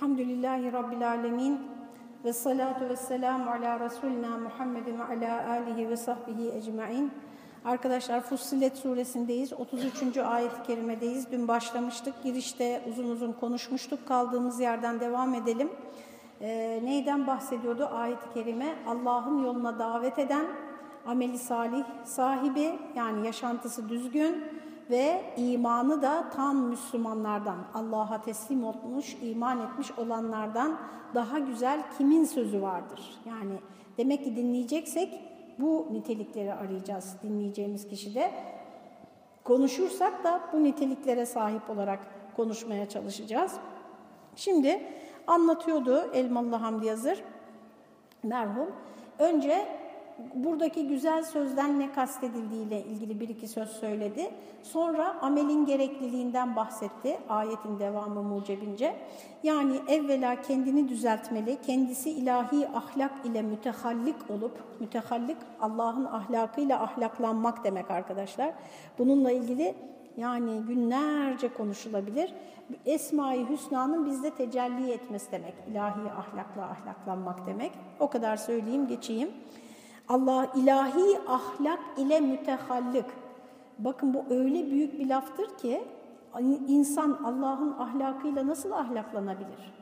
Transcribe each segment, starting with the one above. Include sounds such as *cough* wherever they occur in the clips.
Elhamdülillahi Rabbil Alemin ve salatu ve selamu ala Resulina Muhammedin ve ala alihi ve sahbihi ecmain. Arkadaşlar Fussilet suresindeyiz. 33. ayet-i kerimedeyiz. Dün başlamıştık. Girişte uzun uzun konuşmuştuk. Kaldığımız yerden devam edelim. Ee, neyden bahsediyordu ayet-i kerime? Allah'ın yoluna davet eden, ameli salih sahibi yani yaşantısı düzgün, ve imanı da tam Müslümanlardan, Allah'a teslim olmuş, iman etmiş olanlardan daha güzel kimin sözü vardır? Yani demek ki dinleyeceksek bu nitelikleri arayacağız dinleyeceğimiz kişide. Konuşursak da bu niteliklere sahip olarak konuşmaya çalışacağız. Şimdi anlatıyordu Elmalı Hamdi Yazır merhum. Önce buradaki güzel sözden ne kastedildiğiyle ilgili bir iki söz söyledi. Sonra amelin gerekliliğinden bahsetti ayetin devamı mucebince. Yani evvela kendini düzeltmeli, kendisi ilahi ahlak ile mütehallik olup, mütehallik Allah'ın ahlakıyla ahlaklanmak demek arkadaşlar. Bununla ilgili yani günlerce konuşulabilir. Esma-i Hüsna'nın bizde tecelli etmesi demek. İlahi ahlakla ahlaklanmak demek. O kadar söyleyeyim, geçeyim. Allah ilahi ahlak ile mütehallik. Bakın bu öyle büyük bir laftır ki insan Allah'ın ahlakıyla nasıl ahlaklanabilir?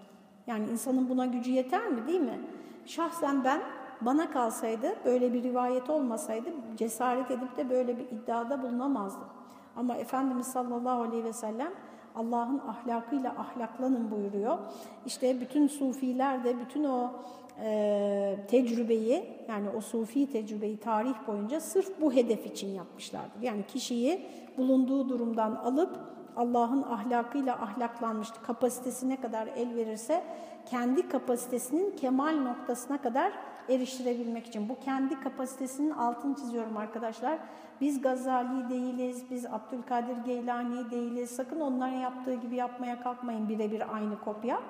Yani insanın buna gücü yeter mi değil mi? Şahsen ben bana kalsaydı böyle bir rivayet olmasaydı cesaret edip de böyle bir iddiada bulunamazdım. Ama Efendimiz sallallahu aleyhi ve sellem Allah'ın ahlakıyla ahlaklanın buyuruyor. İşte bütün sufiler de bütün o e, tecrübeyi yani o sufi tecrübeyi tarih boyunca sırf bu hedef için yapmışlardır. Yani kişiyi bulunduğu durumdan alıp Allah'ın ahlakıyla ahlaklanmış kapasitesine kadar el verirse kendi kapasitesinin kemal noktasına kadar eriştirebilmek için. Bu kendi kapasitesinin altını çiziyorum arkadaşlar. Biz Gazali değiliz, biz Abdülkadir Geylani değiliz. Sakın onların yaptığı gibi yapmaya kalkmayın birebir aynı kopya.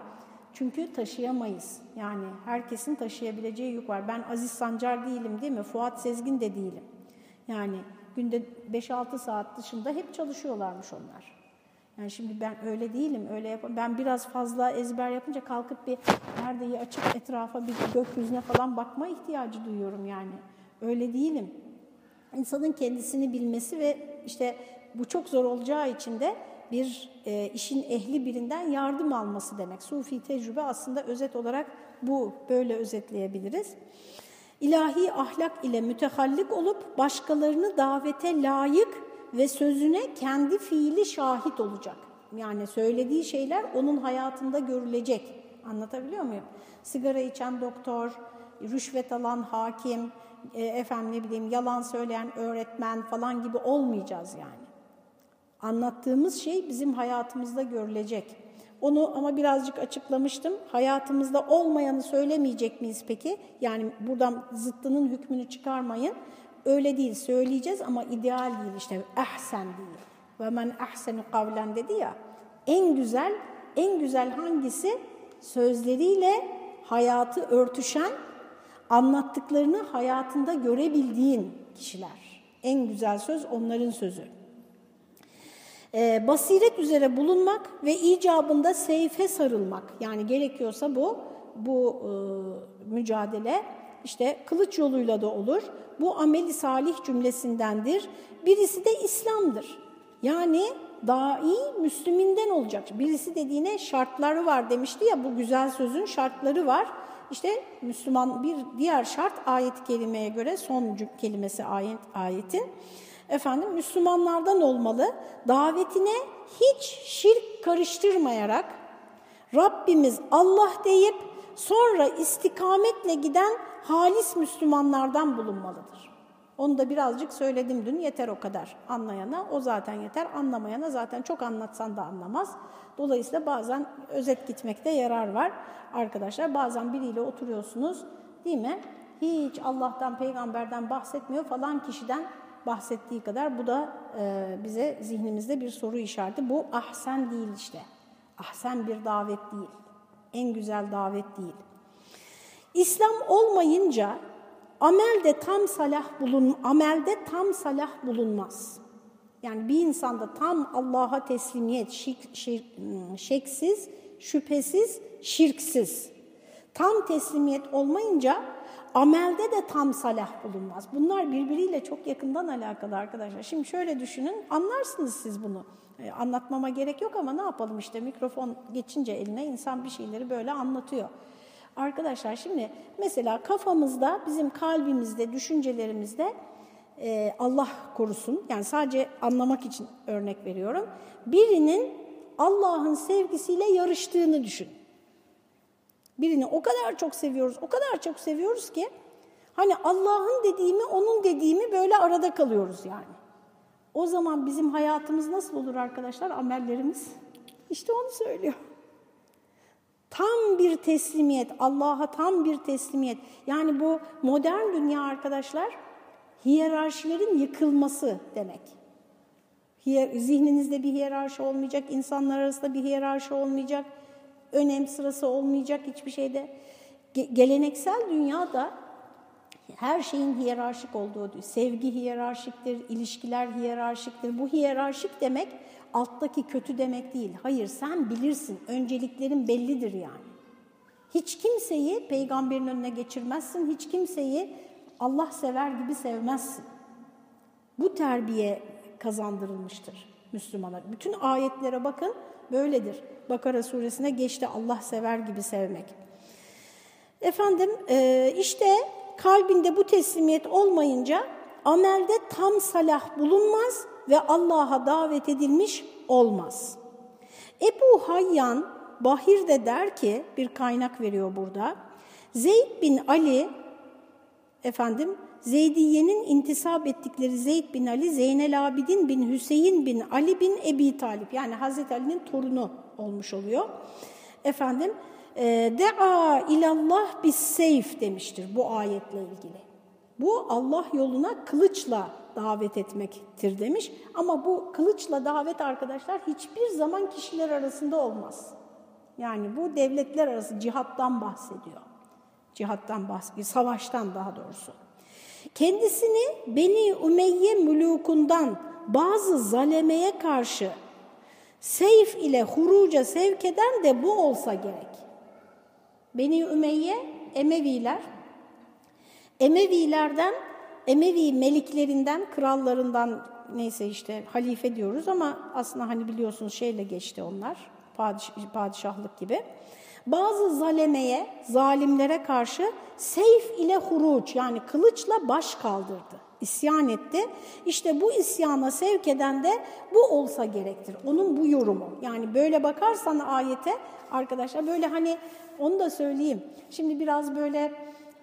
Çünkü taşıyamayız. Yani herkesin taşıyabileceği yük var. Ben Aziz Sancar değilim değil mi? Fuat Sezgin de değilim. Yani günde 5-6 saat dışında hep çalışıyorlarmış onlar. Yani şimdi ben öyle değilim, öyle yap ben biraz fazla ezber yapınca kalkıp bir perdeyi açıp etrafa bir gökyüzüne falan bakma ihtiyacı duyuyorum yani. Öyle değilim. İnsanın kendisini bilmesi ve işte bu çok zor olacağı için de bir e, işin ehli birinden yardım alması demek. Sufi tecrübe aslında özet olarak bu böyle özetleyebiliriz. İlahi ahlak ile mütehallik olup başkalarını davete layık ve sözüne kendi fiili şahit olacak. Yani söylediği şeyler onun hayatında görülecek. Anlatabiliyor muyum? Sigara içen doktor, rüşvet alan hakim, e, efendim ne bileyim yalan söyleyen öğretmen falan gibi olmayacağız yani. Anlattığımız şey bizim hayatımızda görülecek. Onu ama birazcık açıklamıştım. Hayatımızda olmayanı söylemeyecek miyiz peki? Yani buradan zıttının hükmünü çıkarmayın. Öyle değil söyleyeceğiz ama ideal değil işte ehsen değil. Ve men ehsenu kavlen dedi ya. En güzel, en güzel hangisi? Sözleriyle hayatı örtüşen, anlattıklarını hayatında görebildiğin kişiler. En güzel söz onların sözü. Ee, basiret üzere bulunmak ve icabında seyfe sarılmak. Yani gerekiyorsa bu, bu e, mücadele işte kılıç yoluyla da olur. Bu ameli salih cümlesindendir. Birisi de İslam'dır. Yani dai Müslüminden olacak. Birisi dediğine şartları var demişti ya bu güzel sözün şartları var. İşte Müslüman bir diğer şart ayet-i kerimeye göre son kelimesi ayet, ayetin efendim Müslümanlardan olmalı. Davetine hiç şirk karıştırmayarak Rabbimiz Allah deyip sonra istikametle giden halis Müslümanlardan bulunmalıdır. Onu da birazcık söyledim dün yeter o kadar. Anlayana o zaten yeter, anlamayana zaten çok anlatsan da anlamaz. Dolayısıyla bazen özet gitmekte yarar var arkadaşlar. Bazen biriyle oturuyorsunuz değil mi? Hiç Allah'tan, peygamberden bahsetmiyor falan kişiden bahsettiği kadar bu da e, bize zihnimizde bir soru işareti. Bu ahsen değil işte. Ahsen bir davet değil. En güzel davet değil. İslam olmayınca amelde tam salah bulun amelde tam salah bulunmaz. Yani bir insanda tam Allah'a teslimiyet, şik, şik, şeksiz, şüphesiz şirksiz. Tam teslimiyet olmayınca amelde de tam salah bulunmaz. Bunlar birbiriyle çok yakından alakalı arkadaşlar. Şimdi şöyle düşünün, anlarsınız siz bunu. E, anlatmama gerek yok ama ne yapalım işte mikrofon geçince eline insan bir şeyleri böyle anlatıyor. Arkadaşlar şimdi mesela kafamızda, bizim kalbimizde, düşüncelerimizde e, Allah korusun, yani sadece anlamak için örnek veriyorum. Birinin Allah'ın sevgisiyle yarıştığını düşün. Birini o kadar çok seviyoruz, o kadar çok seviyoruz ki hani Allah'ın dediğimi, onun dediğimi böyle arada kalıyoruz yani. O zaman bizim hayatımız nasıl olur arkadaşlar? Amellerimiz işte onu söylüyor. Tam bir teslimiyet, Allah'a tam bir teslimiyet. Yani bu modern dünya arkadaşlar hiyerarşilerin yıkılması demek. Zihninizde bir hiyerarşi olmayacak, insanlar arasında bir hiyerarşi olmayacak, önem sırası olmayacak hiçbir şeyde. Geleneksel dünyada her şeyin hiyerarşik olduğu, sevgi hiyerarşiktir, ilişkiler hiyerarşiktir. Bu hiyerarşik demek alttaki kötü demek değil. Hayır sen bilirsin, önceliklerin bellidir yani. Hiç kimseyi peygamberin önüne geçirmezsin, hiç kimseyi Allah sever gibi sevmezsin. Bu terbiye kazandırılmıştır Müslümana. Bütün ayetlere bakın böyledir. Bakara suresine geçti Allah sever gibi sevmek. Efendim işte kalbinde bu teslimiyet olmayınca amelde tam salah bulunmaz ve Allah'a davet edilmiş olmaz. Ebu Hayyan Bahir de der ki bir kaynak veriyor burada. Zeyd bin Ali efendim Zeydiye'nin intisap ettikleri Zeyd bin Ali, Zeynel Abidin bin Hüseyin bin Ali bin Ebi Talip yani Hazreti Ali'nin torunu olmuş oluyor. Efendim e, De'a ilallah bis seyf demiştir bu ayetle ilgili. Bu Allah yoluna kılıçla davet etmektir demiş. Ama bu kılıçla davet arkadaşlar hiçbir zaman kişiler arasında olmaz. Yani bu devletler arası cihattan bahsediyor. Cihattan bahsediyor, savaştan daha doğrusu. Kendisini Beni Ümeyye mülûkundan bazı zalemeye karşı seyf ile huruca sevk eden de bu olsa gerek. Beni Ümeyye Emeviler, Emevilerden, Emevi meliklerinden, krallarından neyse işte halife diyoruz ama aslında hani biliyorsunuz şeyle geçti onlar, padişah, padişahlık gibi. Bazı zalemeye, zalimlere karşı seyf ile huruç yani kılıçla baş kaldırdı, isyan etti. İşte bu isyana sevk eden de bu olsa gerektir. Onun bu yorumu. Yani böyle bakarsan ayete arkadaşlar böyle hani onu da söyleyeyim. Şimdi biraz böyle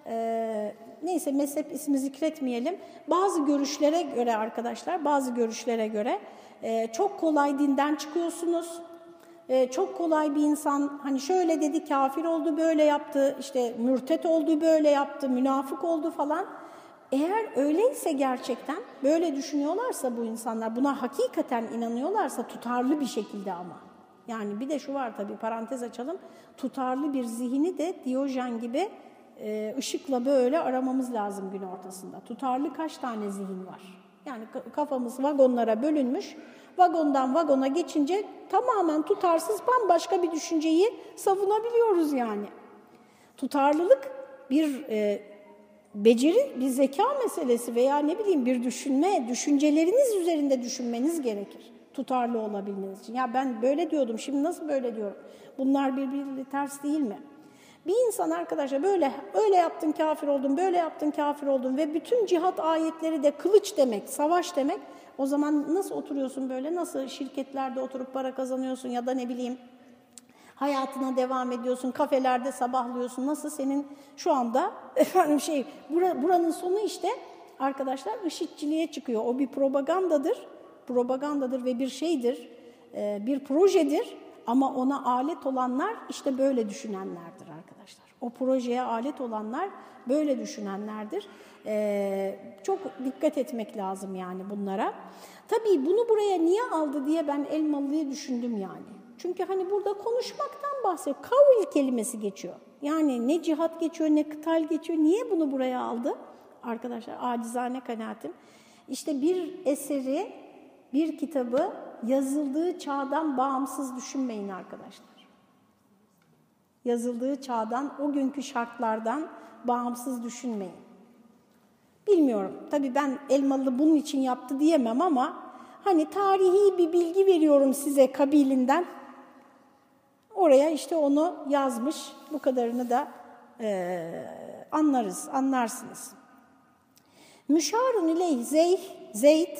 e, neyse mezhep ismi zikretmeyelim. Bazı görüşlere göre arkadaşlar, bazı görüşlere göre e, çok kolay dinden çıkıyorsunuz. E, çok kolay bir insan hani şöyle dedi kafir oldu böyle yaptı işte mürtet oldu böyle yaptı münafık oldu falan. Eğer öyleyse gerçekten böyle düşünüyorlarsa bu insanlar buna hakikaten inanıyorlarsa tutarlı bir şekilde ama. Yani bir de şu var tabii parantez açalım tutarlı bir zihni de Diyojen gibi e, ışıkla böyle aramamız lazım gün ortasında. Tutarlı kaç tane zihin var? Yani kafamız vagonlara bölünmüş. Vagondan vagona geçince tamamen tutarsız bambaşka bir düşünceyi savunabiliyoruz yani. Tutarlılık bir e, beceri, bir zeka meselesi veya ne bileyim bir düşünme, düşünceleriniz üzerinde düşünmeniz gerekir tutarlı olabilmeniz için. Ya ben böyle diyordum, şimdi nasıl böyle diyorum? Bunlar birbiriyle ters değil mi? Bir insan arkadaşlar böyle öyle yaptın kafir oldun, böyle yaptın kafir oldun ve bütün cihat ayetleri de kılıç demek, savaş demek. O zaman nasıl oturuyorsun böyle, nasıl şirketlerde oturup para kazanıyorsun ya da ne bileyim hayatına devam ediyorsun, kafelerde sabahlıyorsun. Nasıl senin şu anda *laughs* efendim şey buranın sonu işte arkadaşlar IŞİD'ciliğe çıkıyor. O bir propagandadır. Propagandadır ve bir şeydir, e, bir projedir. Ama ona alet olanlar işte böyle düşünenlerdir arkadaşlar. O projeye alet olanlar böyle düşünenlerdir. Ee, çok dikkat etmek lazım yani bunlara. Tabii bunu buraya niye aldı diye ben Elmalı'yı düşündüm yani. Çünkü hani burada konuşmaktan bahsediyor. Kavil kelimesi geçiyor. Yani ne cihat geçiyor ne kıtal geçiyor. Niye bunu buraya aldı? Arkadaşlar acizane kanaatim. İşte bir eseri, bir kitabı yazıldığı çağdan bağımsız düşünmeyin arkadaşlar. Yazıldığı çağdan, o günkü şartlardan bağımsız düşünmeyin. Bilmiyorum. Tabii ben Elmalı bunun için yaptı diyemem ama hani tarihi bir bilgi veriyorum size kabilinden. Oraya işte onu yazmış. Bu kadarını da e, anlarız, anlarsınız. Müşarun ileyh Zeyh, Zeyd,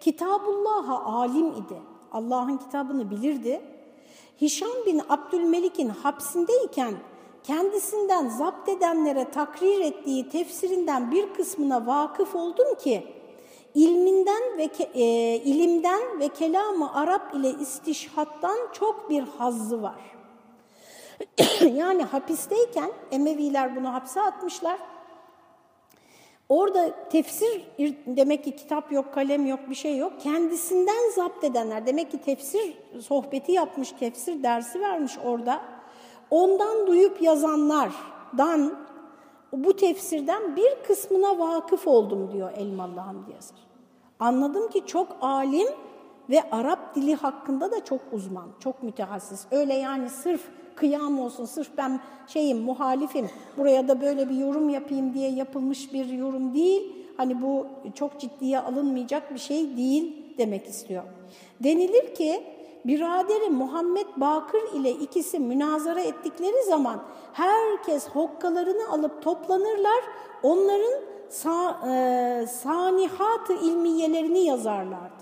Kitabullah'a alim idi. Allah'ın kitabını bilirdi. Hişam bin Abdülmelik'in hapsindeyken kendisinden zapt edenlere takrir ettiği tefsirinden bir kısmına vakıf oldum ki ilminden ve e, ilimden ve kelamı Arap ile istişhattan çok bir hazzı var. *clears throat* yani hapisteyken Emeviler bunu hapse atmışlar. Orada tefsir demek ki kitap yok, kalem yok, bir şey yok. Kendisinden zapt edenler demek ki tefsir sohbeti yapmış, tefsir dersi vermiş orada. Ondan duyup yazanlardan bu tefsirden bir kısmına vakıf oldum diyor Elmalı Hamdi Yazır. Anladım ki çok alim ve Arap dili hakkında da çok uzman, çok mütehassis. Öyle yani sırf kıyam olsun, sırf ben şeyim, muhalifim, buraya da böyle bir yorum yapayım diye yapılmış bir yorum değil. Hani bu çok ciddiye alınmayacak bir şey değil demek istiyor. Denilir ki biraderi Muhammed Bakır ile ikisi münazara ettikleri zaman herkes hokkalarını alıp toplanırlar, onların sa, e, sanihat-ı ilmiyelerini yazarlardı.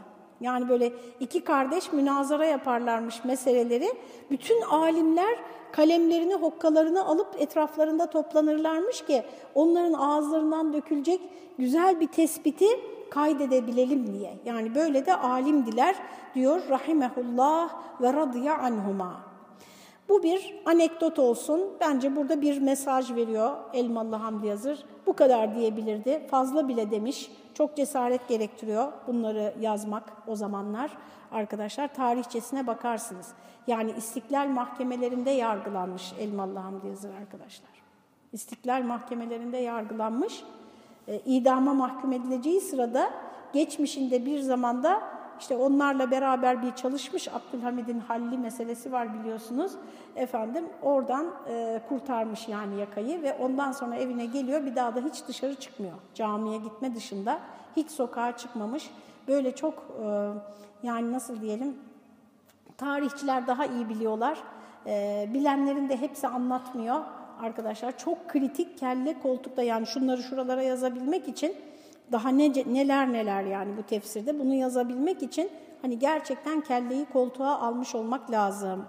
Yani böyle iki kardeş münazara yaparlarmış meseleleri. Bütün alimler kalemlerini, hokkalarını alıp etraflarında toplanırlarmış ki onların ağızlarından dökülecek güzel bir tespiti kaydedebilelim diye. Yani böyle de alimdiler diyor rahimehullah ve radiya anhuma. Bu bir anekdot olsun. Bence burada bir mesaj veriyor Elmalı Hamdi Yazır. Bu kadar diyebilirdi. Fazla bile demiş. Çok cesaret gerektiriyor bunları yazmak o zamanlar. Arkadaşlar tarihçesine bakarsınız. Yani istiklal mahkemelerinde yargılanmış Elmalı Hamdi Yazır arkadaşlar. İstiklal mahkemelerinde yargılanmış. E, idama mahkum edileceği sırada geçmişinde bir zamanda işte onlarla beraber bir çalışmış Abdülhamid'in halli meselesi var biliyorsunuz. Efendim oradan e, kurtarmış yani yakayı ve ondan sonra evine geliyor bir daha da hiç dışarı çıkmıyor. Camiye gitme dışında hiç sokağa çıkmamış. Böyle çok e, yani nasıl diyelim tarihçiler daha iyi biliyorlar. E, bilenlerin de hepsi anlatmıyor arkadaşlar. Çok kritik kelle koltukta yani şunları şuralara yazabilmek için daha ne, neler neler yani bu tefsirde bunu yazabilmek için hani gerçekten kelleyi koltuğa almış olmak lazım.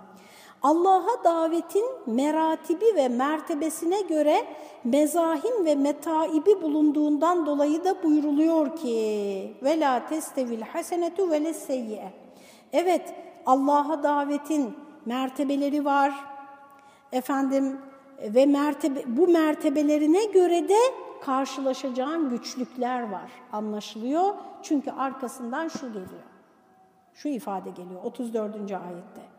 Allah'a davetin meratibi ve mertebesine göre mezahim ve metaibi bulunduğundan dolayı da buyruluyor ki ve la testevil hasenetu ve seyyiye. Evet Allah'a davetin mertebeleri var. Efendim ve mertebe bu mertebelerine göre de karşılaşacağın güçlükler var anlaşılıyor. Çünkü arkasından şu geliyor. Şu ifade geliyor 34. ayette.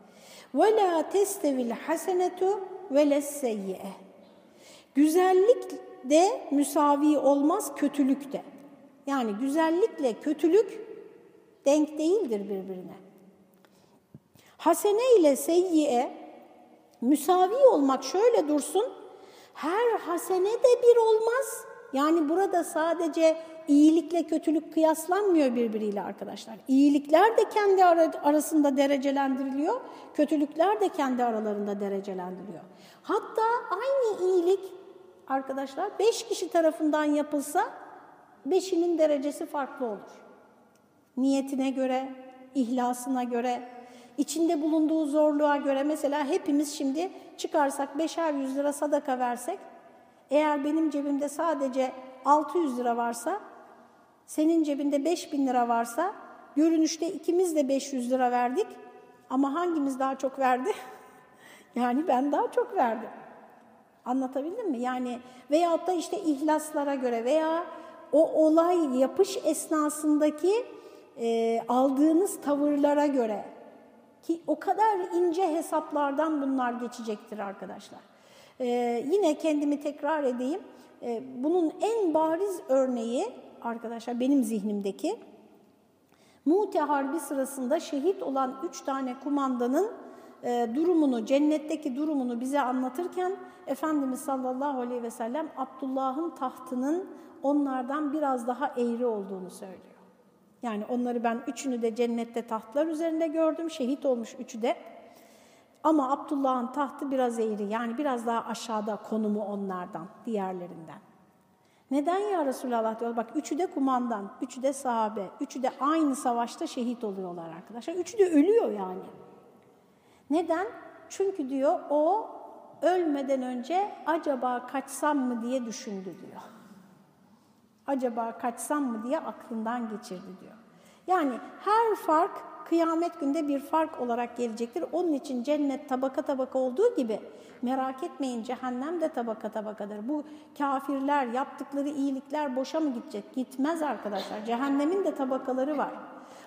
وَلَا تَسْتَوِ الْحَسَنَةُ وَلَا السَّيِّئَ Güzellik de müsavi olmaz, kötülük de. Yani güzellikle kötülük denk değildir birbirine. Hasene ile seyyiye müsavi olmak şöyle dursun, her hasene de bir olmaz, yani burada sadece iyilikle kötülük kıyaslanmıyor birbiriyle arkadaşlar. İyilikler de kendi arasında derecelendiriliyor, kötülükler de kendi aralarında derecelendiriliyor. Hatta aynı iyilik arkadaşlar beş kişi tarafından yapılsa beşinin derecesi farklı olur. Niyetine göre, ihlasına göre, içinde bulunduğu zorluğa göre mesela hepimiz şimdi çıkarsak beşer yüz lira sadaka versek eğer benim cebimde sadece 600 lira varsa, senin cebinde 5000 lira varsa, görünüşte ikimiz de 500 lira verdik ama hangimiz daha çok verdi? *laughs* yani ben daha çok verdim. Anlatabildim mi? Yani veyahut da işte ihlaslara göre veya o olay yapış esnasındaki e, aldığınız tavırlara göre ki o kadar ince hesaplardan bunlar geçecektir arkadaşlar. Ee, yine kendimi tekrar edeyim. Ee, bunun en bariz örneği arkadaşlar benim zihnimdeki Mute Harbi sırasında şehit olan üç tane kumandanın e, durumunu, cennetteki durumunu bize anlatırken Efendimiz sallallahu aleyhi ve sellem Abdullah'ın tahtının onlardan biraz daha eğri olduğunu söylüyor. Yani onları ben üçünü de cennette tahtlar üzerinde gördüm, şehit olmuş üçü de. Ama Abdullah'ın tahtı biraz eğri, yani biraz daha aşağıda konumu onlardan, diğerlerinden. Neden ya Resulallah diyor? Bak üçü de kumandan, üçü de sahabe, üçü de aynı savaşta şehit oluyorlar arkadaşlar. Üçü de ölüyor yani. Neden? Çünkü diyor o ölmeden önce acaba kaçsam mı diye düşündü diyor. Acaba kaçsam mı diye aklından geçirdi diyor. Yani her fark kıyamet günde bir fark olarak gelecektir. Onun için cennet tabaka tabaka olduğu gibi merak etmeyin cehennem de tabaka tabakadır. Bu kafirler yaptıkları iyilikler boşa mı gidecek? Gitmez arkadaşlar. Cehennemin de tabakaları var.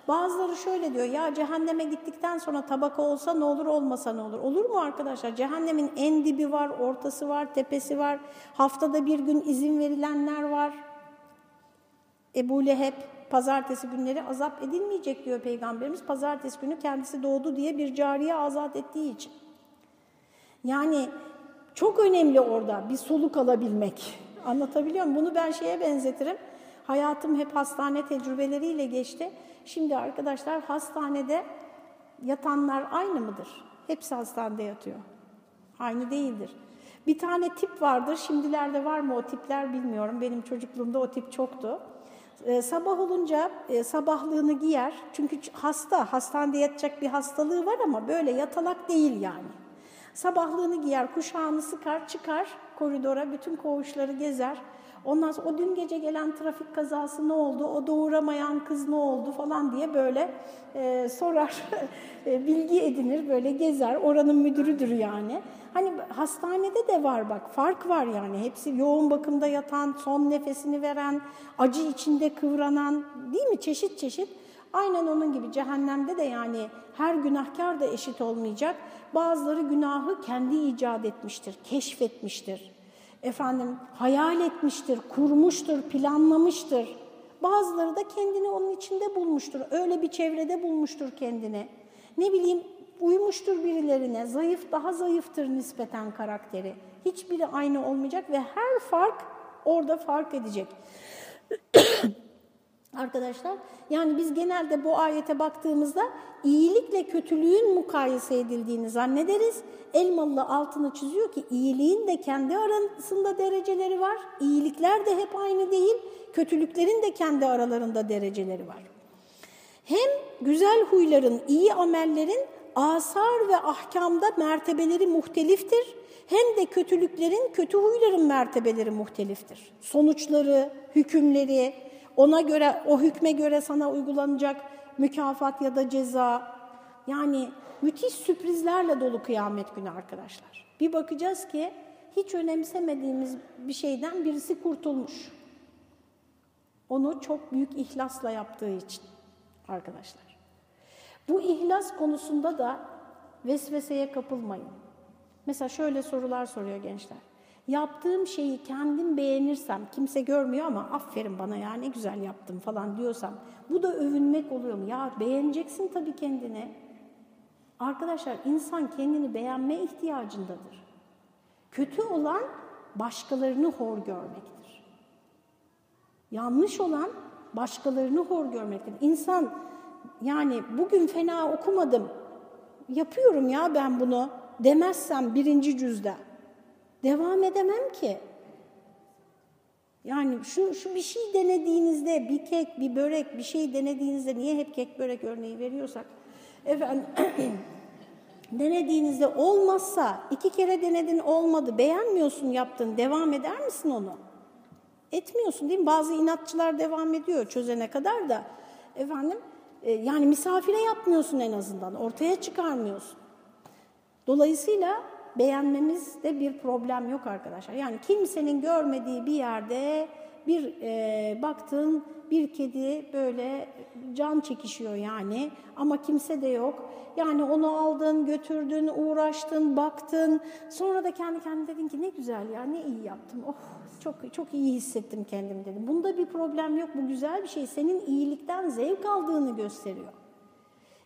Bazıları şöyle diyor ya cehenneme gittikten sonra tabaka olsa ne olur olmasa ne olur? Olur mu arkadaşlar? Cehennemin en dibi var, ortası var, tepesi var. Haftada bir gün izin verilenler var. Ebu Leheb pazartesi günleri azap edilmeyecek diyor Peygamberimiz. Pazartesi günü kendisi doğdu diye bir cariye azat ettiği için. Yani çok önemli orada bir soluk alabilmek. Anlatabiliyor muyum? Bunu ben şeye benzetirim. Hayatım hep hastane tecrübeleriyle geçti. Şimdi arkadaşlar hastanede yatanlar aynı mıdır? Hepsi hastanede yatıyor. Aynı değildir. Bir tane tip vardır. Şimdilerde var mı o tipler bilmiyorum. Benim çocukluğumda o tip çoktu. Ee, sabah olunca e, sabahlığını giyer. Çünkü hasta, hastanede yatacak bir hastalığı var ama böyle yatalak değil yani. Sabahlığını giyer, kuşağını sıkar, çıkar koridora, bütün koğuşları gezer. Ondan sonra o dün gece gelen trafik kazası ne oldu, o doğuramayan kız ne oldu falan diye böyle e, sorar, *laughs* e, bilgi edinir, böyle gezer. Oranın müdürüdür yani. Hani hastanede de var bak, fark var yani. Hepsi yoğun bakımda yatan, son nefesini veren, acı içinde kıvranan değil mi? Çeşit çeşit. Aynen onun gibi cehennemde de yani her günahkar da eşit olmayacak. Bazıları günahı kendi icat etmiştir, keşfetmiştir efendim hayal etmiştir, kurmuştur, planlamıştır. Bazıları da kendini onun içinde bulmuştur. Öyle bir çevrede bulmuştur kendini. Ne bileyim uymuştur birilerine. Zayıf daha zayıftır nispeten karakteri. Hiçbiri aynı olmayacak ve her fark orada fark edecek. *clears throat* Arkadaşlar yani biz genelde bu ayete baktığımızda iyilikle kötülüğün mukayese edildiğini zannederiz. Elmalı altını çiziyor ki iyiliğin de kendi arasında dereceleri var. İyilikler de hep aynı değil. Kötülüklerin de kendi aralarında dereceleri var. Hem güzel huyların, iyi amellerin asar ve ahkamda mertebeleri muhteliftir. Hem de kötülüklerin, kötü huyların mertebeleri muhteliftir. Sonuçları, hükümleri, ona göre, o hükme göre sana uygulanacak mükafat ya da ceza. Yani müthiş sürprizlerle dolu kıyamet günü arkadaşlar. Bir bakacağız ki hiç önemsemediğimiz bir şeyden birisi kurtulmuş. Onu çok büyük ihlasla yaptığı için arkadaşlar. Bu ihlas konusunda da vesveseye kapılmayın. Mesela şöyle sorular soruyor gençler. Yaptığım şeyi kendim beğenirsem, kimse görmüyor ama aferin bana ya ne güzel yaptım falan diyorsam, bu da övünmek oluyor mu? Ya beğeneceksin tabii kendine. Arkadaşlar insan kendini beğenme ihtiyacındadır. Kötü olan başkalarını hor görmektir. Yanlış olan başkalarını hor görmektir. İnsan yani bugün fena okumadım, yapıyorum ya ben bunu demezsem birinci cüzde devam edemem ki. Yani şu, şu bir şey denediğinizde, bir kek, bir börek, bir şey denediğinizde niye hep kek, börek örneği veriyorsak, efendim *clears throat* denediğinizde olmazsa, iki kere denedin olmadı, beğenmiyorsun yaptın, devam eder misin onu? Etmiyorsun değil mi? Bazı inatçılar devam ediyor çözene kadar da efendim e, yani misafire yapmıyorsun en azından, ortaya çıkarmıyorsun. Dolayısıyla beğenmemizde bir problem yok arkadaşlar. Yani kimsenin görmediği bir yerde bir e, baktın bir kedi böyle can çekişiyor yani ama kimse de yok. Yani onu aldın, götürdün, uğraştın, baktın. Sonra da kendi kendine dedin ki ne güzel ya, ne iyi yaptım. Oh çok çok iyi hissettim kendim dedim. Bunda bir problem yok. Bu güzel bir şey. Senin iyilikten zevk aldığını gösteriyor.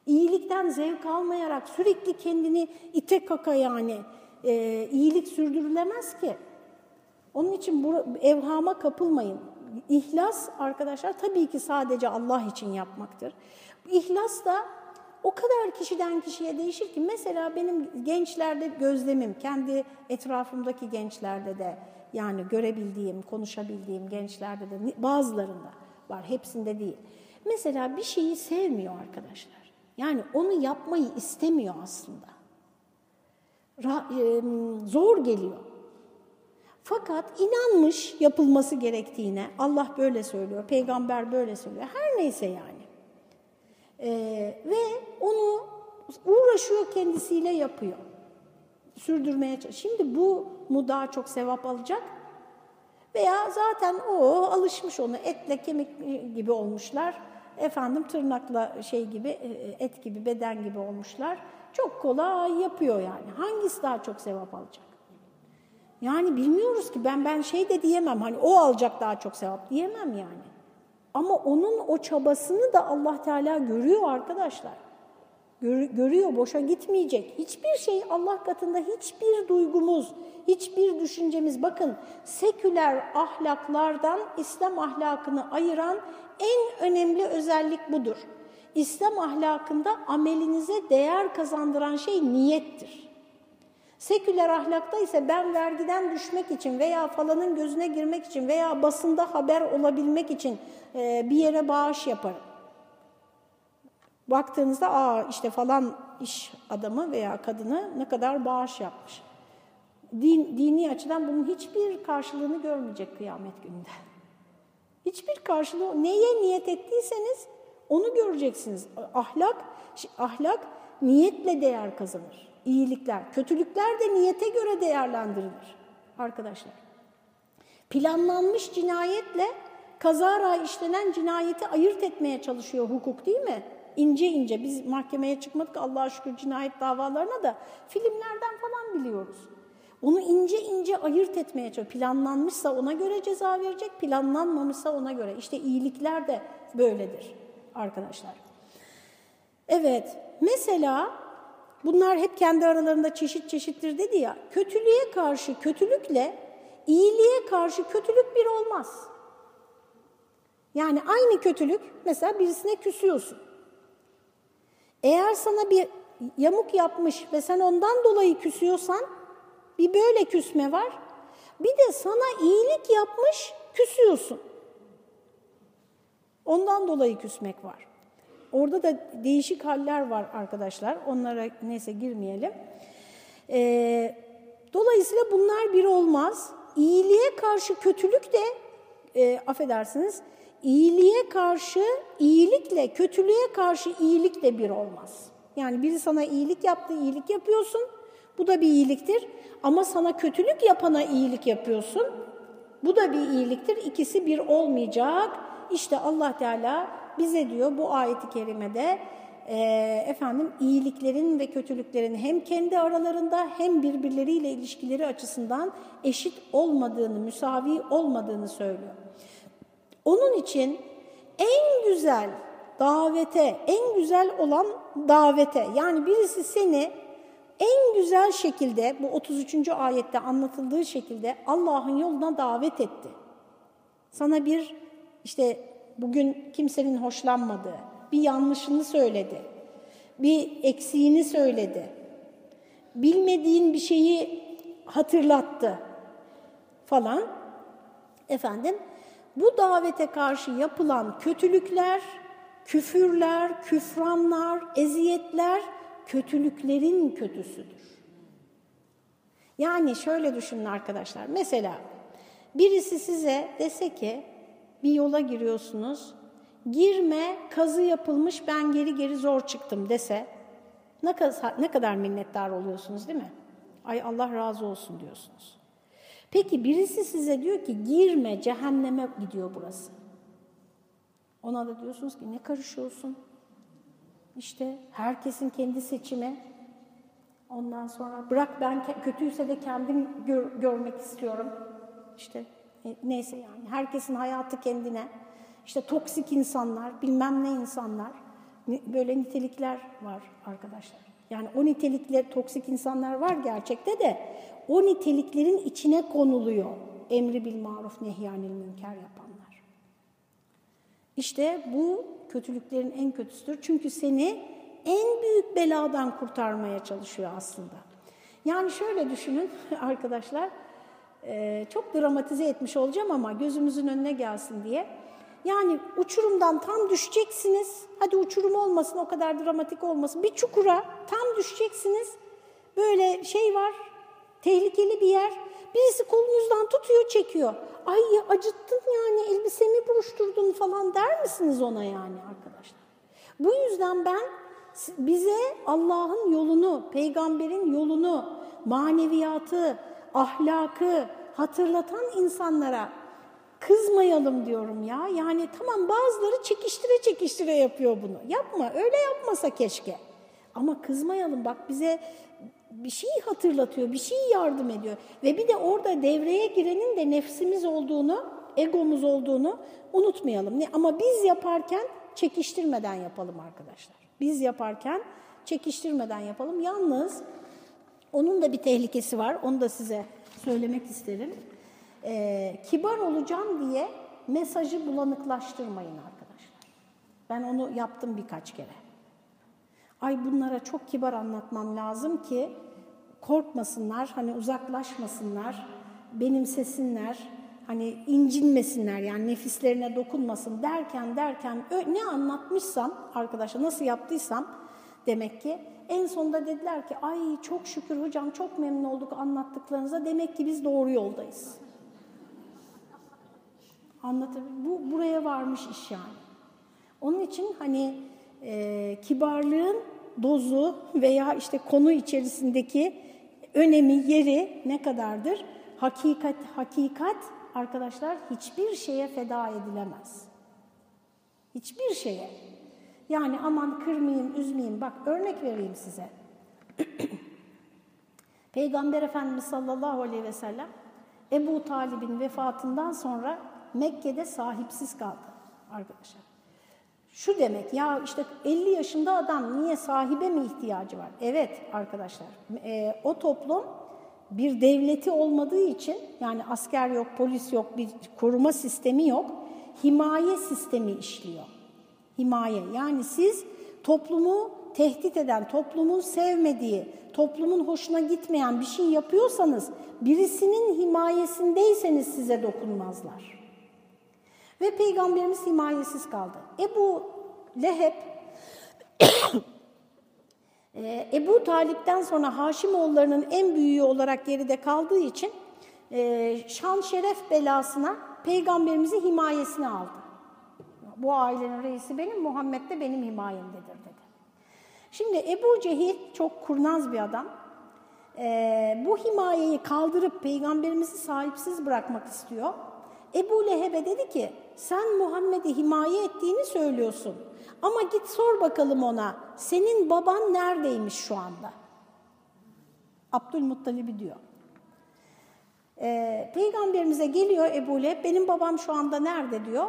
İyilikten zevk almayarak sürekli kendini ite kaka yani e, iyilik sürdürülemez ki. Onun için bu evhama kapılmayın. İhlas arkadaşlar tabii ki sadece Allah için yapmaktır. İhlas da o kadar kişiden kişiye değişir ki mesela benim gençlerde gözlemim, kendi etrafımdaki gençlerde de yani görebildiğim, konuşabildiğim gençlerde de bazılarında var, hepsinde değil. Mesela bir şeyi sevmiyor arkadaşlar. Yani onu yapmayı istemiyor aslında. Zor geliyor. Fakat inanmış yapılması gerektiğine, Allah böyle söylüyor, peygamber böyle söylüyor, her neyse yani. Ee, ve onu uğraşıyor kendisiyle yapıyor. Sürdürmeye çalışıyor. Şimdi bu mu daha çok sevap alacak? Veya zaten o alışmış onu etle kemik gibi olmuşlar. Efendim tırnakla şey gibi et gibi beden gibi olmuşlar. Çok kolay yapıyor yani. Hangisi daha çok sevap alacak? Yani bilmiyoruz ki ben ben şey de diyemem hani o alacak daha çok sevap diyemem yani. Ama onun o çabasını da Allah Teala görüyor arkadaşlar. Gör, görüyor, boşa gitmeyecek. Hiçbir şey Allah katında hiçbir duygumuz, hiçbir düşüncemiz bakın seküler ahlaklardan İslam ahlakını ayıran en önemli özellik budur. İslam ahlakında amelinize değer kazandıran şey niyettir. Seküler ahlakta ise ben vergiden düşmek için veya falanın gözüne girmek için veya basında haber olabilmek için bir yere bağış yaparım. Baktığınızda aa işte falan iş adamı veya kadını ne kadar bağış yapmış. Din, dini açıdan bunun hiçbir karşılığını görmeyecek kıyamet gününde. Hiçbir karşılığı, neye niyet ettiyseniz onu göreceksiniz. Ahlak, ahlak niyetle değer kazanır. İyilikler, kötülükler de niyete göre değerlendirilir arkadaşlar. Planlanmış cinayetle kazara işlenen cinayeti ayırt etmeye çalışıyor hukuk değil mi? İnce ince biz mahkemeye çıkmadık Allah'a şükür cinayet davalarına da filmlerden falan biliyoruz. Onu ince ince ayırt etmeye çalışıyor. Planlanmışsa ona göre ceza verecek, planlanmamışsa ona göre. İşte iyilikler de böyledir arkadaşlar. Evet, mesela bunlar hep kendi aralarında çeşit çeşittir dedi ya, kötülüğe karşı kötülükle iyiliğe karşı kötülük bir olmaz. Yani aynı kötülük, mesela birisine küsüyorsun. Eğer sana bir yamuk yapmış ve sen ondan dolayı küsüyorsan, bir böyle küsme var. Bir de sana iyilik yapmış, küsüyorsun. Ondan dolayı küsmek var. Orada da değişik haller var arkadaşlar. Onlara neyse girmeyelim. Ee, dolayısıyla bunlar bir olmaz. İyiliğe karşı kötülük de, e, affedersiniz, iyiliğe karşı iyilikle kötülüğe karşı iyilik de bir olmaz. Yani biri sana iyilik yaptı, iyilik yapıyorsun. Bu da bir iyiliktir. Ama sana kötülük yapana iyilik yapıyorsun. Bu da bir iyiliktir. İkisi bir olmayacak. İşte Allah Teala bize diyor bu ayeti kerimede e, efendim iyiliklerin ve kötülüklerin hem kendi aralarında hem birbirleriyle ilişkileri açısından eşit olmadığını, müsavi olmadığını söylüyor. Onun için en güzel davete, en güzel olan davete yani birisi seni en güzel şekilde bu 33. ayette anlatıldığı şekilde Allah'ın yoluna davet etti. Sana bir işte bugün kimsenin hoşlanmadığı bir yanlışını söyledi. Bir eksiğini söyledi. Bilmediğin bir şeyi hatırlattı falan. Efendim bu davete karşı yapılan kötülükler, küfürler, küfranlar, eziyetler kötülüklerin kötüsüdür. Yani şöyle düşünün arkadaşlar. Mesela birisi size dese ki bir yola giriyorsunuz. Girme, kazı yapılmış, ben geri geri zor çıktım dese ne kadar, ne kadar minnettar oluyorsunuz değil mi? Ay Allah razı olsun diyorsunuz. Peki birisi size diyor ki girme, cehenneme gidiyor burası. Ona da diyorsunuz ki ne karışıyorsun? İşte herkesin kendi seçimi. Ondan sonra bırak ben kötüyse de kendim gör, görmek istiyorum. İşte e, neyse yani herkesin hayatı kendine. İşte toksik insanlar, bilmem ne insanlar. Böyle nitelikler var arkadaşlar. Yani o nitelikler, toksik insanlar var gerçekte de o niteliklerin içine konuluyor emri bil maruf nehyanil münker yapanlar. İşte bu kötülüklerin en kötüsüdür. Çünkü seni en büyük beladan kurtarmaya çalışıyor aslında. Yani şöyle düşünün *laughs* arkadaşlar, çok dramatize etmiş olacağım ama gözümüzün önüne gelsin diye. Yani uçurumdan tam düşeceksiniz. Hadi uçurum olmasın, o kadar dramatik olmasın. Bir çukura tam düşeceksiniz. Böyle şey var, tehlikeli bir yer. Birisi kolunuzdan tutuyor, çekiyor. Ay acıttın yani, elbisemi buruşturdun falan der misiniz ona yani arkadaşlar? Bu yüzden ben bize Allah'ın yolunu, peygamberin yolunu, maneviyatı, ahlakı hatırlatan insanlara kızmayalım diyorum ya. Yani tamam bazıları çekiştire çekiştire yapıyor bunu. Yapma, öyle yapmasa keşke. Ama kızmayalım bak bize bir şey hatırlatıyor, bir şey yardım ediyor. Ve bir de orada devreye girenin de nefsimiz olduğunu, egomuz olduğunu unutmayalım. Ama biz yaparken çekiştirmeden yapalım arkadaşlar. Biz yaparken çekiştirmeden yapalım. Yalnız onun da bir tehlikesi var, onu da size söylemek isterim. Ee, kibar olacağım diye mesajı bulanıklaştırmayın arkadaşlar. Ben onu yaptım birkaç kere. Ay bunlara çok kibar anlatmam lazım ki korkmasınlar, hani uzaklaşmasınlar, benimsesinler, hani incinmesinler yani nefislerine dokunmasın derken derken ne anlatmışsam arkadaşlar nasıl yaptıysam demek ki en sonunda dediler ki ay çok şükür hocam çok memnun olduk anlattıklarınıza demek ki biz doğru yoldayız. Anlatabiliyor Bu buraya varmış iş yani. Onun için hani e, kibarlığın dozu veya işte konu içerisindeki önemi, yeri ne kadardır? Hakikat, hakikat arkadaşlar hiçbir şeye feda edilemez. Hiçbir şeye. Yani aman kırmayayım, üzmeyeyim. Bak örnek vereyim size. *clears throat* Peygamber Efendimiz sallallahu aleyhi ve sellem Ebu Talib'in vefatından sonra Mekke'de sahipsiz kaldı arkadaşlar. Şu demek ya işte 50 yaşında adam niye sahibe mi ihtiyacı var? Evet arkadaşlar e, o toplum bir devleti olmadığı için yani asker yok, polis yok, bir koruma sistemi yok. Himaye sistemi işliyor. Himaye yani siz toplumu tehdit eden, toplumun sevmediği, toplumun hoşuna gitmeyen bir şey yapıyorsanız birisinin himayesindeyseniz size dokunmazlar. Ve Peygamberimiz himayesiz kaldı. Ebu Leheb, *coughs* e, Ebu Talip'ten sonra Haşimoğullarının en büyüğü olarak geride kaldığı için e, şan şeref belasına Peygamberimizi himayesine aldı. Bu ailenin reisi benim, Muhammed de benim himayemdedir dedi. Şimdi Ebu Cehil çok kurnaz bir adam. E, bu himayeyi kaldırıp Peygamberimizi sahipsiz bırakmak istiyor. Ebu Leheb'e dedi ki sen Muhammed'i himaye ettiğini söylüyorsun. Ama git sor bakalım ona senin baban neredeymiş şu anda? Abdülmuttalib'i diyor. Ee, Peygamberimize geliyor Ebu Leheb benim babam şu anda nerede diyor.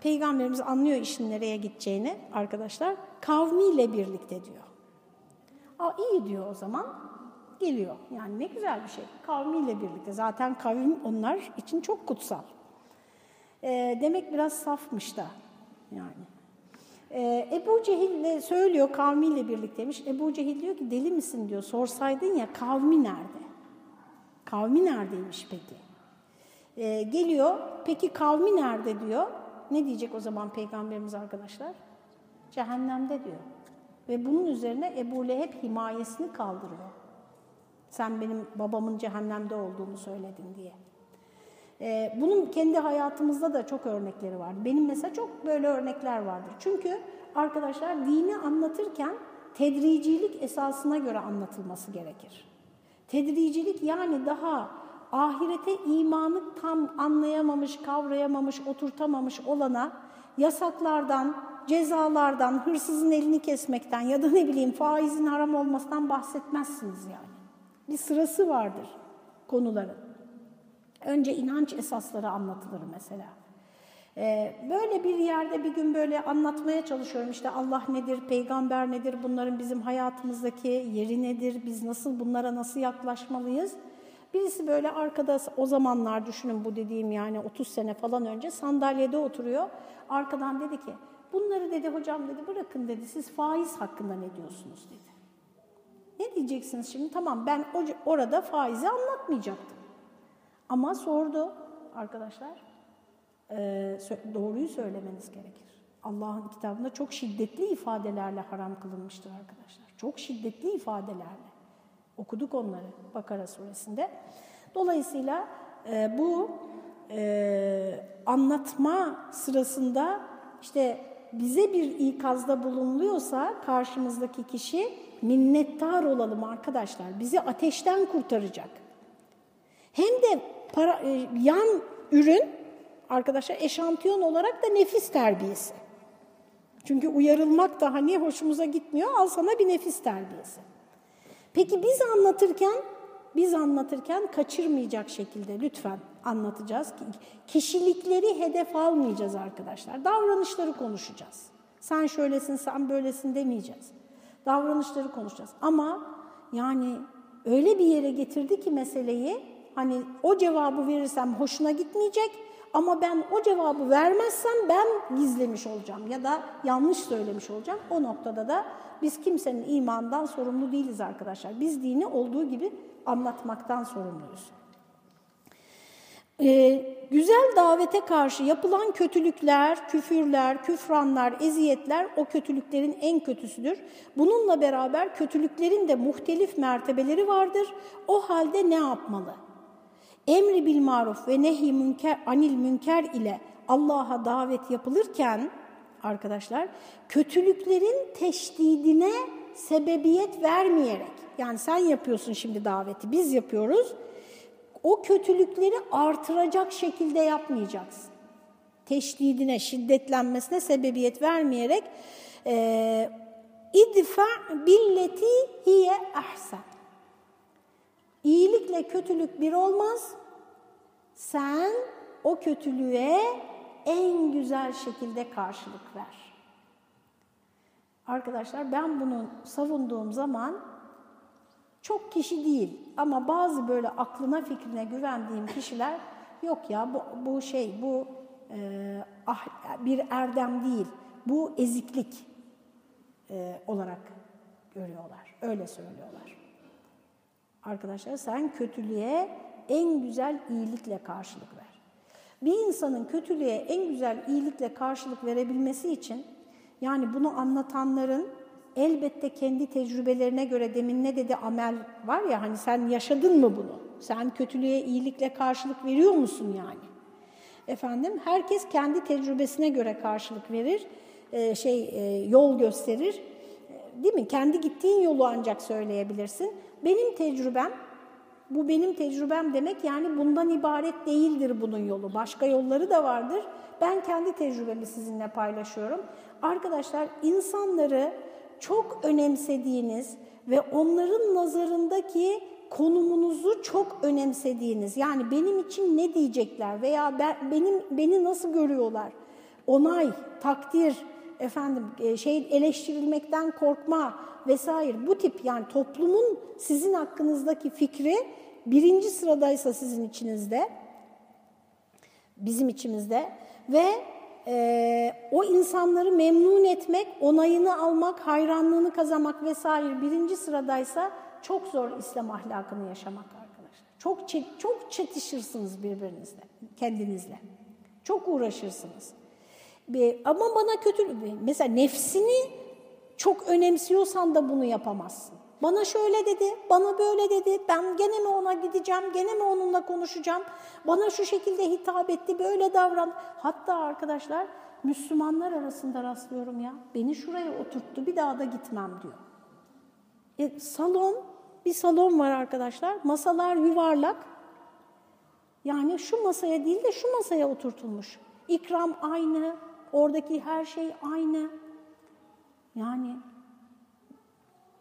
Peygamberimiz anlıyor işin nereye gideceğini arkadaşlar. Kavmiyle birlikte diyor. Aa, iyi diyor o zaman. Geliyor. Yani ne güzel bir şey. Kavmiyle birlikte. Zaten kavim onlar için çok kutsal. E, demek biraz safmış da yani. E, Ebu Cehil söylüyor kavmiyle birlikteymiş. Ebu Cehil diyor ki deli misin diyor. Sorsaydın ya kavmi nerede? Kavmi neredeymiş peki? E, geliyor peki kavmi nerede diyor. Ne diyecek o zaman peygamberimiz arkadaşlar? Cehennemde diyor. Ve bunun üzerine Ebu Leheb himayesini kaldırıyor. Sen benim babamın cehennemde olduğunu söyledin diye. Ee, bunun kendi hayatımızda da çok örnekleri var. Benim mesela çok böyle örnekler vardır. Çünkü arkadaşlar dini anlatırken tedricilik esasına göre anlatılması gerekir. Tedricilik yani daha ahirete imanı tam anlayamamış, kavrayamamış, oturtamamış olana yasaklardan, cezalardan, hırsızın elini kesmekten ya da ne bileyim faizin haram olmasından bahsetmezsiniz yani. Bir sırası vardır konuların. Önce inanç esasları anlatılır mesela. Ee, böyle bir yerde bir gün böyle anlatmaya çalışıyorum işte Allah nedir, peygamber nedir, bunların bizim hayatımızdaki yeri nedir, biz nasıl bunlara nasıl yaklaşmalıyız? Birisi böyle arkada o zamanlar düşünün bu dediğim yani 30 sene falan önce sandalyede oturuyor. Arkadan dedi ki bunları dedi hocam dedi bırakın dedi siz faiz hakkında ne diyorsunuz dedi. Ne diyeceksiniz şimdi? Tamam ben orada faizi anlatmayacaktım. Ama sordu arkadaşlar. Ee, doğruyu söylemeniz gerekir. Allah'ın kitabında çok şiddetli ifadelerle haram kılınmıştır arkadaşlar. Çok şiddetli ifadelerle. Okuduk onları Bakara suresinde. Dolayısıyla e, bu e, anlatma sırasında işte bize bir ikazda bulunuluyorsa karşımızdaki kişi minnettar olalım arkadaşlar. Bizi ateşten kurtaracak. Hem de para, e, yan ürün arkadaşlar eşantiyon olarak da nefis terbiyesi. Çünkü uyarılmak da hani hoşumuza gitmiyor. Al sana bir nefis terbiyesi. Peki biz anlatırken biz anlatırken kaçırmayacak şekilde lütfen anlatacağız. Kişilikleri hedef almayacağız arkadaşlar. Davranışları konuşacağız. Sen şöylesin, sen böylesin demeyeceğiz. Davranışları konuşacağız. Ama yani öyle bir yere getirdi ki meseleyi hani o cevabı verirsem hoşuna gitmeyecek ama ben o cevabı vermezsem ben gizlemiş olacağım ya da yanlış söylemiş olacağım. O noktada da biz kimsenin imandan sorumlu değiliz arkadaşlar. Biz dini olduğu gibi anlatmaktan sorumluyuz. Ee, güzel davete karşı yapılan kötülükler, küfürler, küfranlar, eziyetler o kötülüklerin en kötüsüdür. Bununla beraber kötülüklerin de muhtelif mertebeleri vardır. O halde ne yapmalı? Emri bil maruf ve nehi münker, anil münker ile Allah'a davet yapılırken arkadaşlar kötülüklerin teşdidine sebebiyet vermeyerek yani sen yapıyorsun şimdi daveti biz yapıyoruz o kötülükleri artıracak şekilde yapmayacaksın. Teşdidine, şiddetlenmesine sebebiyet vermeyerek e, idfa billeti hiye ahsen. İyilikle kötülük bir olmaz. Sen o kötülüğe en güzel şekilde karşılık ver. Arkadaşlar ben bunu savunduğum zaman çok kişi değil ama bazı böyle aklına fikrine güvendiğim kişiler yok ya bu, bu şey bu e, ah, bir erdem değil bu eziklik e, olarak görüyorlar. Öyle söylüyorlar. Arkadaşlar sen kötülüğe en güzel iyilikle karşılık ver. Bir insanın kötülüğe en güzel iyilikle karşılık verebilmesi için yani bunu anlatanların elbette kendi tecrübelerine göre demin ne dedi amel var ya hani sen yaşadın mı bunu? Sen kötülüğe iyilikle karşılık veriyor musun yani? Efendim herkes kendi tecrübesine göre karşılık verir, e, şey e, yol gösterir. E, değil mi? Kendi gittiğin yolu ancak söyleyebilirsin. Benim tecrübem bu benim tecrübem demek yani bundan ibaret değildir bunun yolu. Başka yolları da vardır. Ben kendi tecrübemi sizinle paylaşıyorum. Arkadaşlar insanları çok önemsediğiniz ve onların nazarındaki konumunuzu çok önemsediğiniz yani benim için ne diyecekler veya ben, benim beni nasıl görüyorlar onay, takdir, efendim e, şey eleştirilmekten korkma vesaire bu tip yani toplumun sizin hakkınızdaki fikri birinci sıradaysa sizin içinizde bizim içimizde ve e, o insanları memnun etmek, onayını almak, hayranlığını kazanmak vesaire birinci sıradaysa çok zor İslam ahlakını yaşamak arkadaşlar. Çok çok çetişirsiniz birbirinizle, kendinizle. Çok uğraşırsınız. Ama bana kötü, mesela nefsini çok önemsiyorsan da bunu yapamazsın. Bana şöyle dedi, bana böyle dedi, ben gene mi ona gideceğim, gene mi onunla konuşacağım, bana şu şekilde hitap etti, böyle davran. Hatta arkadaşlar Müslümanlar arasında rastlıyorum ya, beni şuraya oturttu, bir daha da gitmem diyor. E, salon, bir salon var arkadaşlar, masalar yuvarlak. Yani şu masaya değil de şu masaya oturtulmuş. İkram aynı, oradaki her şey aynı. Yani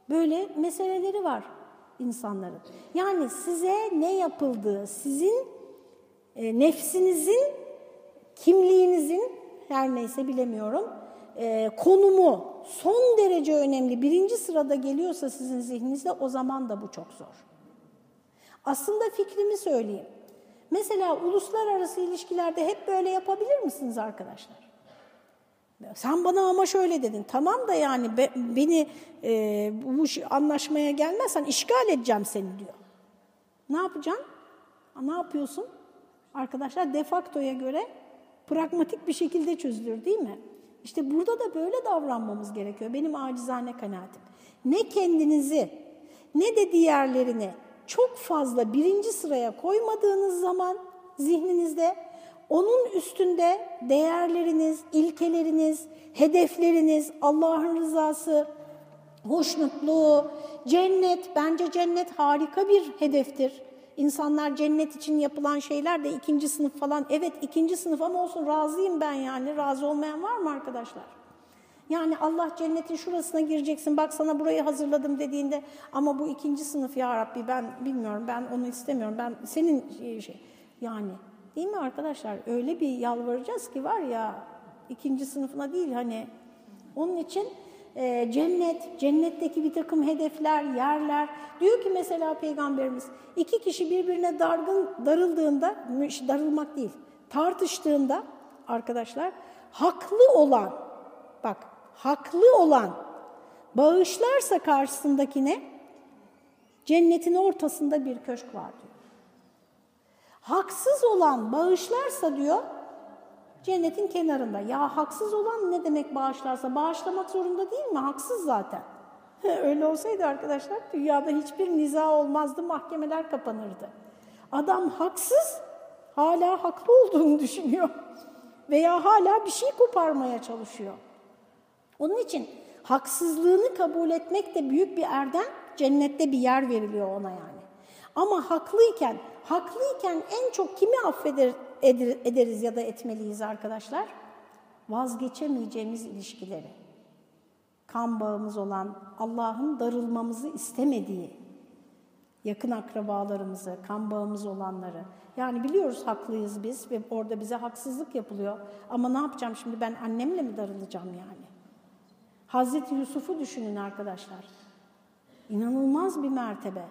Böyle meseleleri var insanların. Yani size ne yapıldığı, sizin e, nefsinizin kimliğinizin her neyse bilemiyorum e, konumu son derece önemli birinci sırada geliyorsa sizin zihninizde o zaman da bu çok zor. Aslında fikrimi söyleyeyim. Mesela uluslararası ilişkilerde hep böyle yapabilir misiniz arkadaşlar? Sen bana ama şöyle dedin. Tamam da yani be, beni e, bu anlaşmaya gelmezsen işgal edeceğim seni diyor. Ne yapacaksın? Ne yapıyorsun? Arkadaşlar defaktoya göre pragmatik bir şekilde çözülür değil mi? İşte burada da böyle davranmamız gerekiyor. Benim acizane kanaatim. Ne kendinizi ne de diğerlerini çok fazla birinci sıraya koymadığınız zaman zihninizde onun üstünde değerleriniz, ilkeleriniz, hedefleriniz, Allah'ın rızası, hoşnutluğu, cennet, bence cennet harika bir hedeftir. İnsanlar cennet için yapılan şeyler de ikinci sınıf falan. Evet ikinci sınıf ama olsun razıyım ben yani. Razı olmayan var mı arkadaşlar? Yani Allah cennetin şurasına gireceksin bak sana burayı hazırladım dediğinde ama bu ikinci sınıf ya Rabbi ben bilmiyorum ben onu istemiyorum ben senin şey, yani değil mi arkadaşlar öyle bir yalvaracağız ki var ya ikinci sınıfına değil hani onun için e, cennet, cennetteki bir takım hedefler, yerler. Diyor ki mesela Peygamberimiz iki kişi birbirine dargın darıldığında, darılmak değil, tartıştığında arkadaşlar haklı olan, bak haklı olan bağışlarsa karşısındakine cennetin ortasında bir köşk var diyor. Haksız olan bağışlarsa diyor cennetin kenarında. Ya haksız olan ne demek bağışlarsa? Bağışlamak zorunda değil mi? Haksız zaten. *laughs* Öyle olsaydı arkadaşlar dünyada hiçbir niza olmazdı, mahkemeler kapanırdı. Adam haksız, hala haklı olduğunu *laughs* düşünüyor. Veya hala bir şey koparmaya çalışıyor. Onun için haksızlığını kabul etmek de büyük bir erdem, cennette bir yer veriliyor ona yani. Ama haklıyken, haklıyken en çok kimi affeder ederiz ya da etmeliyiz arkadaşlar? Vazgeçemeyeceğimiz ilişkileri. Kan bağımız olan, Allah'ın darılmamızı istemediği, yakın akrabalarımızı, kan bağımız olanları. Yani biliyoruz haklıyız biz ve orada bize haksızlık yapılıyor. Ama ne yapacağım şimdi ben annemle mi darılacağım yani? Hazreti Yusuf'u düşünün arkadaşlar. İnanılmaz bir mertebe.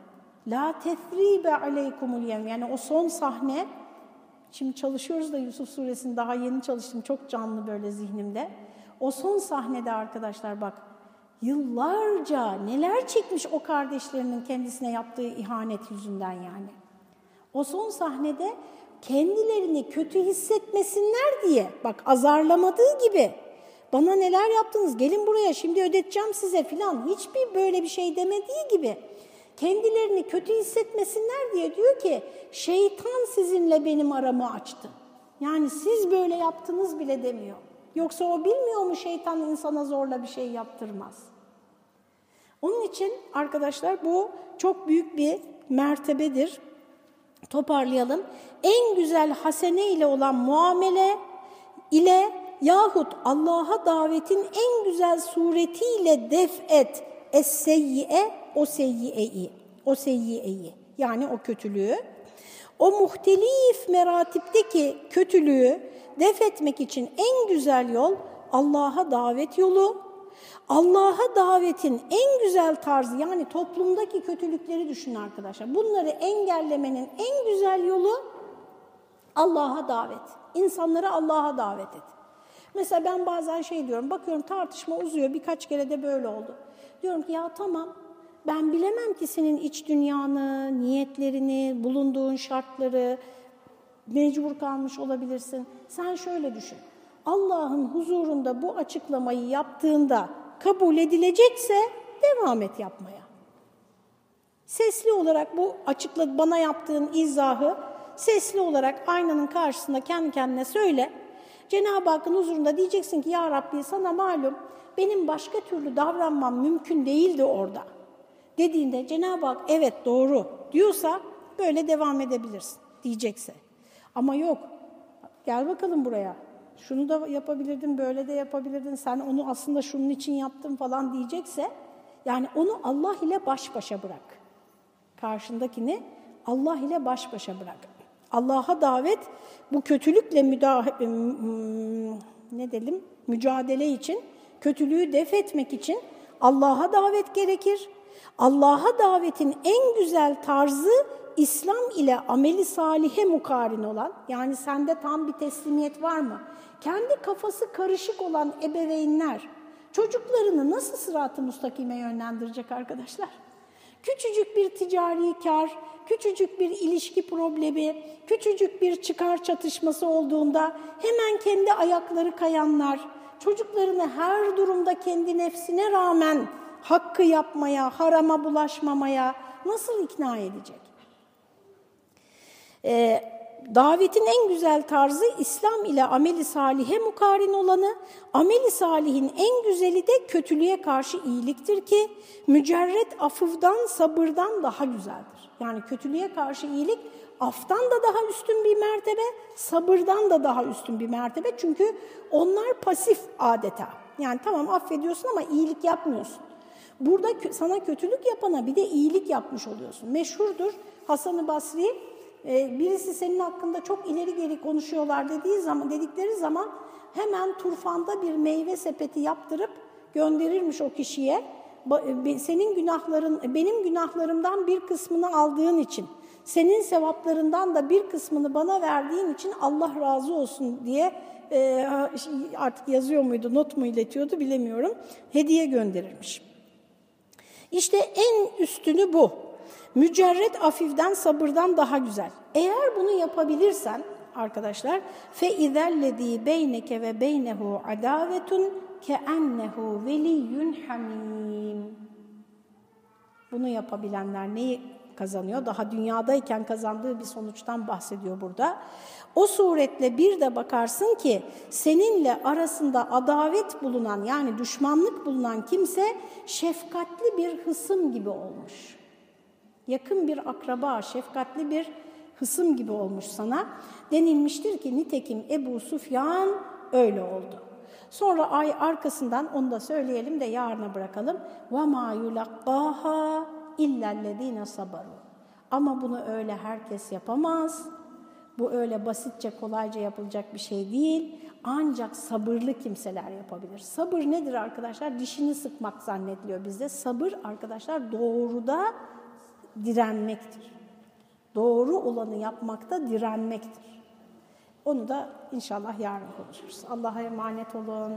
La tefribe aleykumul yem. Yani o son sahne, şimdi çalışıyoruz da Yusuf suresini daha yeni çalıştım. Çok canlı böyle zihnimde. O son sahnede arkadaşlar bak, yıllarca neler çekmiş o kardeşlerinin kendisine yaptığı ihanet yüzünden yani. O son sahnede kendilerini kötü hissetmesinler diye, bak azarlamadığı gibi bana neler yaptınız gelin buraya şimdi ödeteceğim size filan hiçbir böyle bir şey demediği gibi kendilerini kötü hissetmesinler diye diyor ki şeytan sizinle benim aramı açtı. Yani siz böyle yaptınız bile demiyor. Yoksa o bilmiyor mu şeytan insana zorla bir şey yaptırmaz. Onun için arkadaşlar bu çok büyük bir mertebedir. Toparlayalım. En güzel hasene ile olan muamele ile yahut Allah'a davetin en güzel suretiyle def et es-seyyi'e o seyyi'eyi, o seyyi'eyi yani o kötülüğü. O muhtelif meratipteki kötülüğü def etmek için en güzel yol Allah'a davet yolu. Allah'a davetin en güzel tarzı yani toplumdaki kötülükleri düşünün arkadaşlar. Bunları engellemenin en güzel yolu Allah'a davet. İnsanları Allah'a davet et. Mesela ben bazen şey diyorum, bakıyorum tartışma uzuyor, birkaç kere de böyle oldu. Diyorum ki ya tamam, ben bilemem ki senin iç dünyanı, niyetlerini, bulunduğun şartları, mecbur kalmış olabilirsin. Sen şöyle düşün, Allah'ın huzurunda bu açıklamayı yaptığında kabul edilecekse devam et yapmaya. Sesli olarak bu açıkla bana yaptığın izahı sesli olarak aynanın karşısında kendi kendine söyle. Cenab-ı Hakk'ın huzurunda diyeceksin ki ya Rabbi sana malum benim başka türlü davranmam mümkün değildi orada. Dediğinde Cenab-ı Hak evet doğru diyorsa böyle devam edebilirsin diyecekse. Ama yok gel bakalım buraya şunu da yapabilirdin böyle de yapabilirdin sen onu aslında şunun için yaptın falan diyecekse yani onu Allah ile baş başa bırak. Karşındakini Allah ile baş başa bırak. Allah'a davet bu kötülükle müdah ne dedim mücadele için, kötülüğü def etmek için Allah'a davet gerekir. Allah'a davetin en güzel tarzı İslam ile ameli salihe mukarin olan, yani sende tam bir teslimiyet var mı? Kendi kafası karışık olan ebeveynler çocuklarını nasıl sırat-ı yönlendirecek arkadaşlar? Küçücük bir ticari kar, küçücük bir ilişki problemi, küçücük bir çıkar çatışması olduğunda hemen kendi ayakları kayanlar, çocuklarını her durumda kendi nefsine rağmen hakkı yapmaya, harama bulaşmamaya nasıl ikna edecek? Ee, davetin en güzel tarzı İslam ile ameli salihe mukarin olanı, ameli salihin en güzeli de kötülüğe karşı iyiliktir ki mücerret afıvdan, sabırdan daha güzeldir. Yani kötülüğe karşı iyilik aftan da daha üstün bir mertebe, sabırdan da daha üstün bir mertebe. Çünkü onlar pasif adeta. Yani tamam affediyorsun ama iyilik yapmıyorsun. Burada sana kötülük yapana bir de iyilik yapmış oluyorsun. Meşhurdur Hasan-ı Basri, e, birisi senin hakkında çok ileri geri konuşuyorlar dediği zaman, dedikleri zaman hemen turfanda bir meyve sepeti yaptırıp gönderirmiş o kişiye. Senin günahların, benim günahlarımdan bir kısmını aldığın için, senin sevaplarından da bir kısmını bana verdiğin için Allah razı olsun diye e, artık yazıyor muydu, not mu iletiyordu bilemiyorum. Hediye gönderirmiş. İşte en üstünü bu. Mücerret afifden, sabırdan daha güzel. Eğer bunu yapabilirsen arkadaşlar fe izellezî beyneke ve beynehu adavetun keennehu veliyyun hamim. Bunu yapabilenler neyi kazanıyor? Daha dünyadayken kazandığı bir sonuçtan bahsediyor burada. O suretle bir de bakarsın ki seninle arasında adavet bulunan yani düşmanlık bulunan kimse şefkatli bir hısım gibi olmuş. Yakın bir akraba, şefkatli bir hısım gibi olmuş sana. Denilmiştir ki nitekim Ebu Sufyan öyle oldu. Sonra ay arkasından onu da söyleyelim de yarına bırakalım. وَمَا يُلَقَّاهَا اِلَّا الَّذ۪ينَ صَبَرُوا Ama bunu öyle herkes yapamaz. Bu öyle basitçe, kolayca yapılacak bir şey değil. Ancak sabırlı kimseler yapabilir. Sabır nedir arkadaşlar? Dişini sıkmak zannediliyor bizde. Sabır arkadaşlar doğruda direnmektir. Doğru olanı yapmakta direnmektir. Onu da inşallah yarın konuşuruz. Allah'a emanet olun.